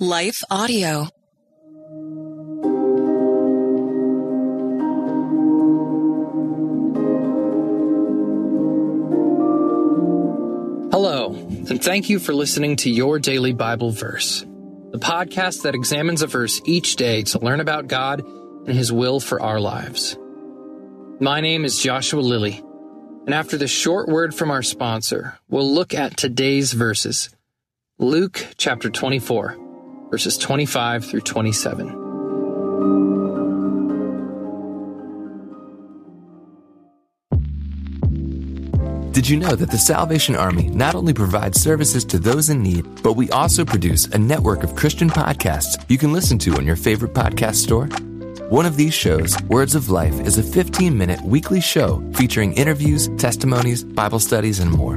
Life Audio. Hello, and thank you for listening to Your Daily Bible Verse, the podcast that examines a verse each day to learn about God and His will for our lives. My name is Joshua Lilly, and after the short word from our sponsor, we'll look at today's verses Luke chapter 24, verses 25 through 27. Did you know that the Salvation Army not only provides services to those in need, but we also produce a network of Christian podcasts you can listen to on your favorite podcast store? One of these shows, Words of Life, is a 15 minute weekly show featuring interviews, testimonies, Bible studies, and more.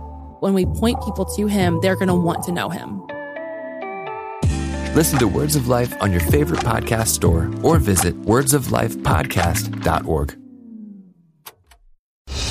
When we point people to him, they're going to want to know him. Listen to Words of Life on your favorite podcast store or visit wordsoflifepodcast.org.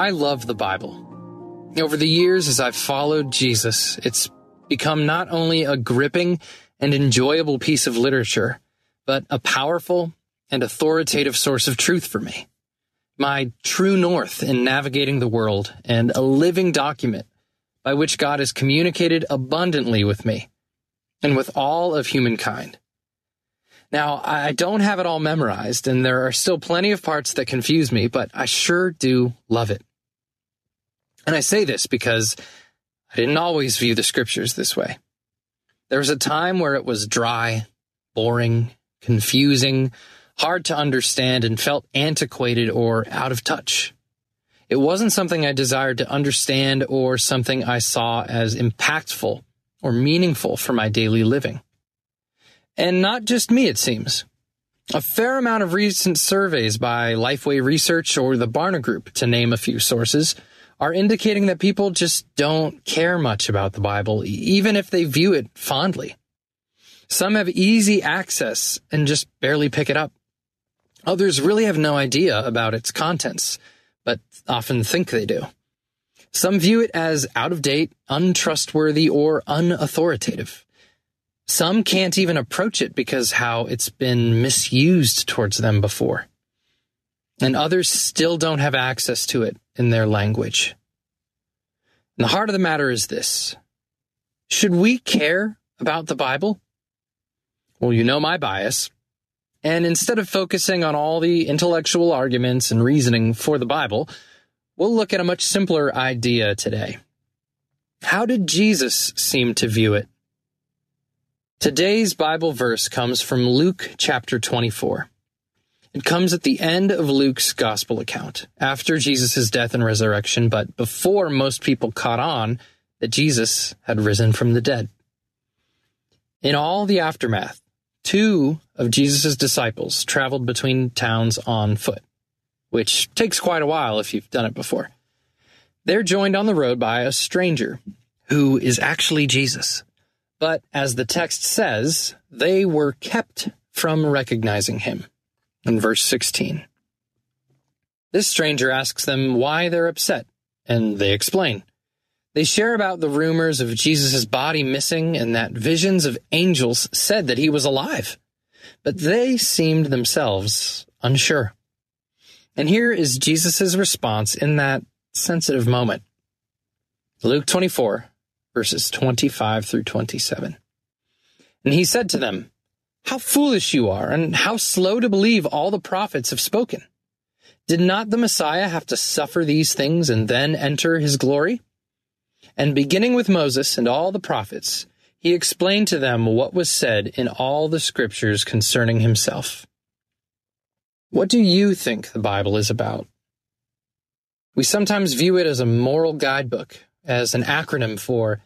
I love the Bible. Over the years, as I've followed Jesus, it's become not only a gripping and enjoyable piece of literature, but a powerful and authoritative source of truth for me. My true north in navigating the world and a living document by which God has communicated abundantly with me and with all of humankind. Now, I don't have it all memorized, and there are still plenty of parts that confuse me, but I sure do love it. And I say this because I didn't always view the scriptures this way. There was a time where it was dry, boring, confusing, hard to understand, and felt antiquated or out of touch. It wasn't something I desired to understand or something I saw as impactful or meaningful for my daily living. And not just me, it seems. A fair amount of recent surveys by Lifeway Research or the Barna Group, to name a few sources, are indicating that people just don't care much about the Bible, even if they view it fondly. Some have easy access and just barely pick it up. Others really have no idea about its contents, but often think they do. Some view it as out of date, untrustworthy, or unauthoritative. Some can't even approach it because how it's been misused towards them before. And others still don't have access to it in their language. And the heart of the matter is this. Should we care about the Bible? Well, you know my bias. And instead of focusing on all the intellectual arguments and reasoning for the Bible, we'll look at a much simpler idea today. How did Jesus seem to view it? Today's Bible verse comes from Luke chapter 24. It comes at the end of Luke's gospel account, after Jesus' death and resurrection, but before most people caught on that Jesus had risen from the dead. In all the aftermath, two of Jesus' disciples traveled between towns on foot, which takes quite a while if you've done it before. They're joined on the road by a stranger who is actually Jesus. But as the text says, they were kept from recognizing him. In verse 16, this stranger asks them why they're upset, and they explain. They share about the rumors of Jesus' body missing and that visions of angels said that he was alive. But they seemed themselves unsure. And here is Jesus' response in that sensitive moment. Luke 24, verses 25 through 27. And he said to them, How foolish you are, and how slow to believe all the prophets have spoken. Did not the Messiah have to suffer these things and then enter his glory? And beginning with Moses and all the prophets, he explained to them what was said in all the scriptures concerning himself. What do you think the Bible is about? We sometimes view it as a moral guidebook, as an acronym for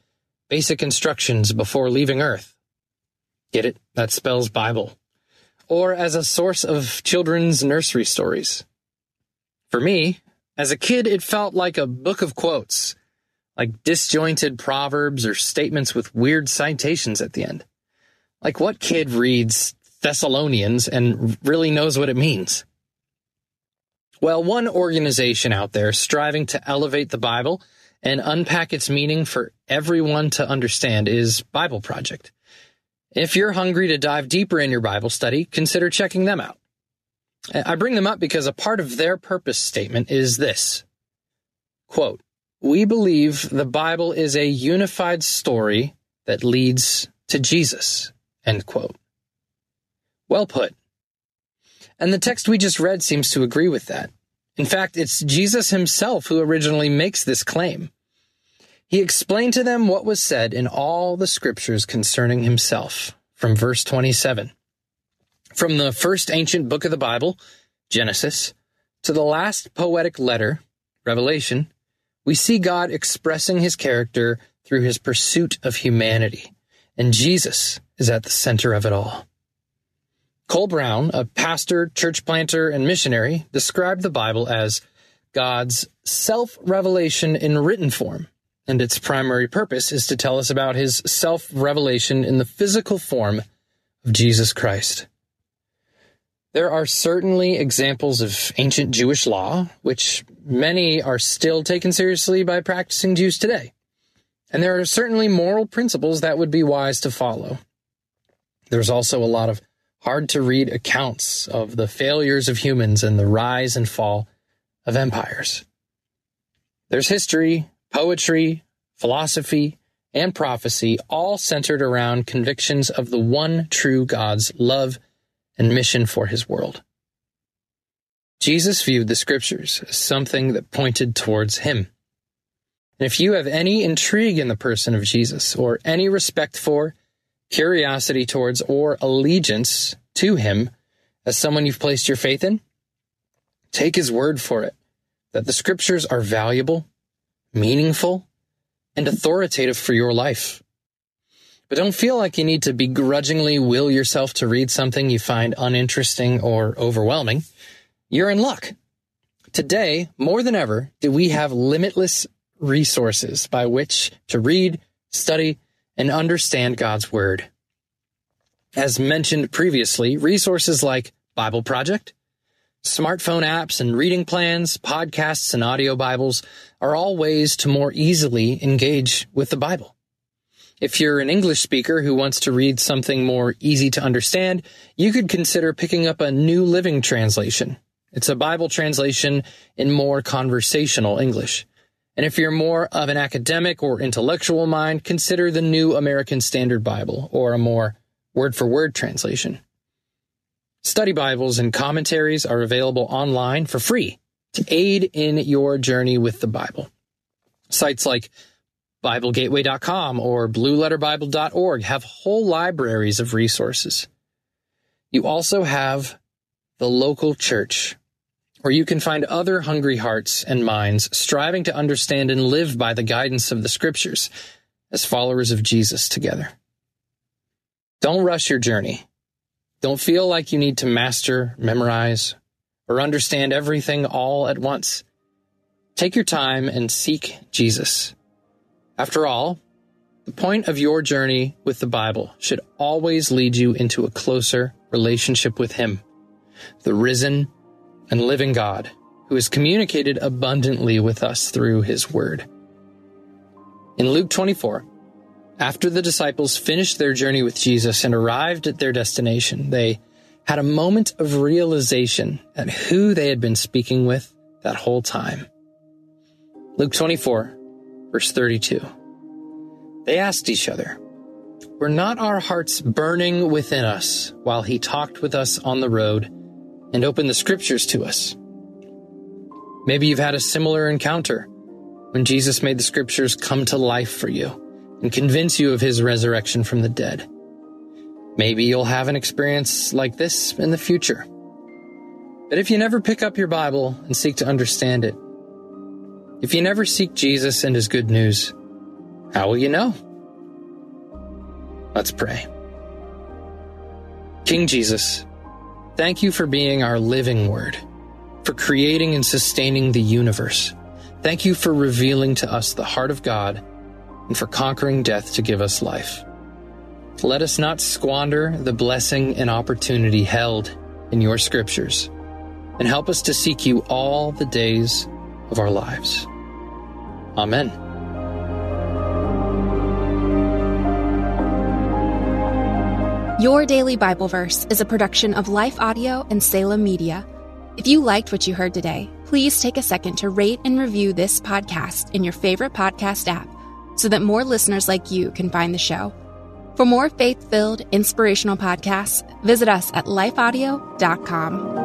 basic instructions before leaving Earth. Get it? That spells Bible. Or as a source of children's nursery stories. For me, as a kid, it felt like a book of quotes, like disjointed proverbs or statements with weird citations at the end. Like what kid reads Thessalonians and really knows what it means? Well, one organization out there striving to elevate the Bible and unpack its meaning for everyone to understand is Bible Project. If you're hungry to dive deeper in your Bible study, consider checking them out. I bring them up because a part of their purpose statement is this quote, We believe the Bible is a unified story that leads to Jesus. End quote. Well put. And the text we just read seems to agree with that. In fact, it's Jesus himself who originally makes this claim. He explained to them what was said in all the scriptures concerning himself, from verse 27. From the first ancient book of the Bible, Genesis, to the last poetic letter, Revelation, we see God expressing his character through his pursuit of humanity, and Jesus is at the center of it all. Cole Brown, a pastor, church planter, and missionary, described the Bible as God's self revelation in written form, and its primary purpose is to tell us about his self revelation in the physical form of Jesus Christ. There are certainly examples of ancient Jewish law, which many are still taken seriously by practicing Jews today. And there are certainly moral principles that would be wise to follow. There's also a lot of hard to read accounts of the failures of humans and the rise and fall of empires. There's history, poetry, philosophy, and prophecy, all centered around convictions of the one true God's love and mission for his world. Jesus viewed the scriptures as something that pointed towards him. And if you have any intrigue in the person of Jesus, or any respect for, curiosity towards, or allegiance to him as someone you've placed your faith in, take his word for it that the scriptures are valuable, meaningful, and authoritative for your life. But don't feel like you need to begrudgingly will yourself to read something you find uninteresting or overwhelming. You're in luck. Today, more than ever, do we have limitless resources by which to read, study, and understand God's Word. As mentioned previously, resources like Bible Project, smartphone apps and reading plans, podcasts and audio Bibles are all ways to more easily engage with the Bible. If you're an English speaker who wants to read something more easy to understand, you could consider picking up a New Living Translation. It's a Bible translation in more conversational English. And if you're more of an academic or intellectual mind, consider the New American Standard Bible or a more word for word translation. Study Bibles and commentaries are available online for free to aid in your journey with the Bible. Sites like BibleGateway.com or BlueLetterBible.org have whole libraries of resources. You also have the local church, where you can find other hungry hearts and minds striving to understand and live by the guidance of the scriptures as followers of Jesus together. Don't rush your journey. Don't feel like you need to master, memorize, or understand everything all at once. Take your time and seek Jesus. After all, the point of your journey with the Bible should always lead you into a closer relationship with Him, the risen and living God who has communicated abundantly with us through His Word. In Luke 24, after the disciples finished their journey with Jesus and arrived at their destination, they had a moment of realization at who they had been speaking with that whole time. Luke 24, verse 32. They asked each other, Were not our hearts burning within us while he talked with us on the road and opened the scriptures to us? Maybe you've had a similar encounter when Jesus made the scriptures come to life for you and convince you of his resurrection from the dead. Maybe you'll have an experience like this in the future. But if you never pick up your Bible and seek to understand it, if you never seek Jesus and his good news, how will you know? Let's pray. King Jesus, thank you for being our living word, for creating and sustaining the universe. Thank you for revealing to us the heart of God and for conquering death to give us life. Let us not squander the blessing and opportunity held in your scriptures, and help us to seek you all the days of our lives. Amen. Your Daily Bible Verse is a production of Life Audio and Salem Media. If you liked what you heard today, please take a second to rate and review this podcast in your favorite podcast app so that more listeners like you can find the show. For more faith filled, inspirational podcasts, visit us at lifeaudio.com.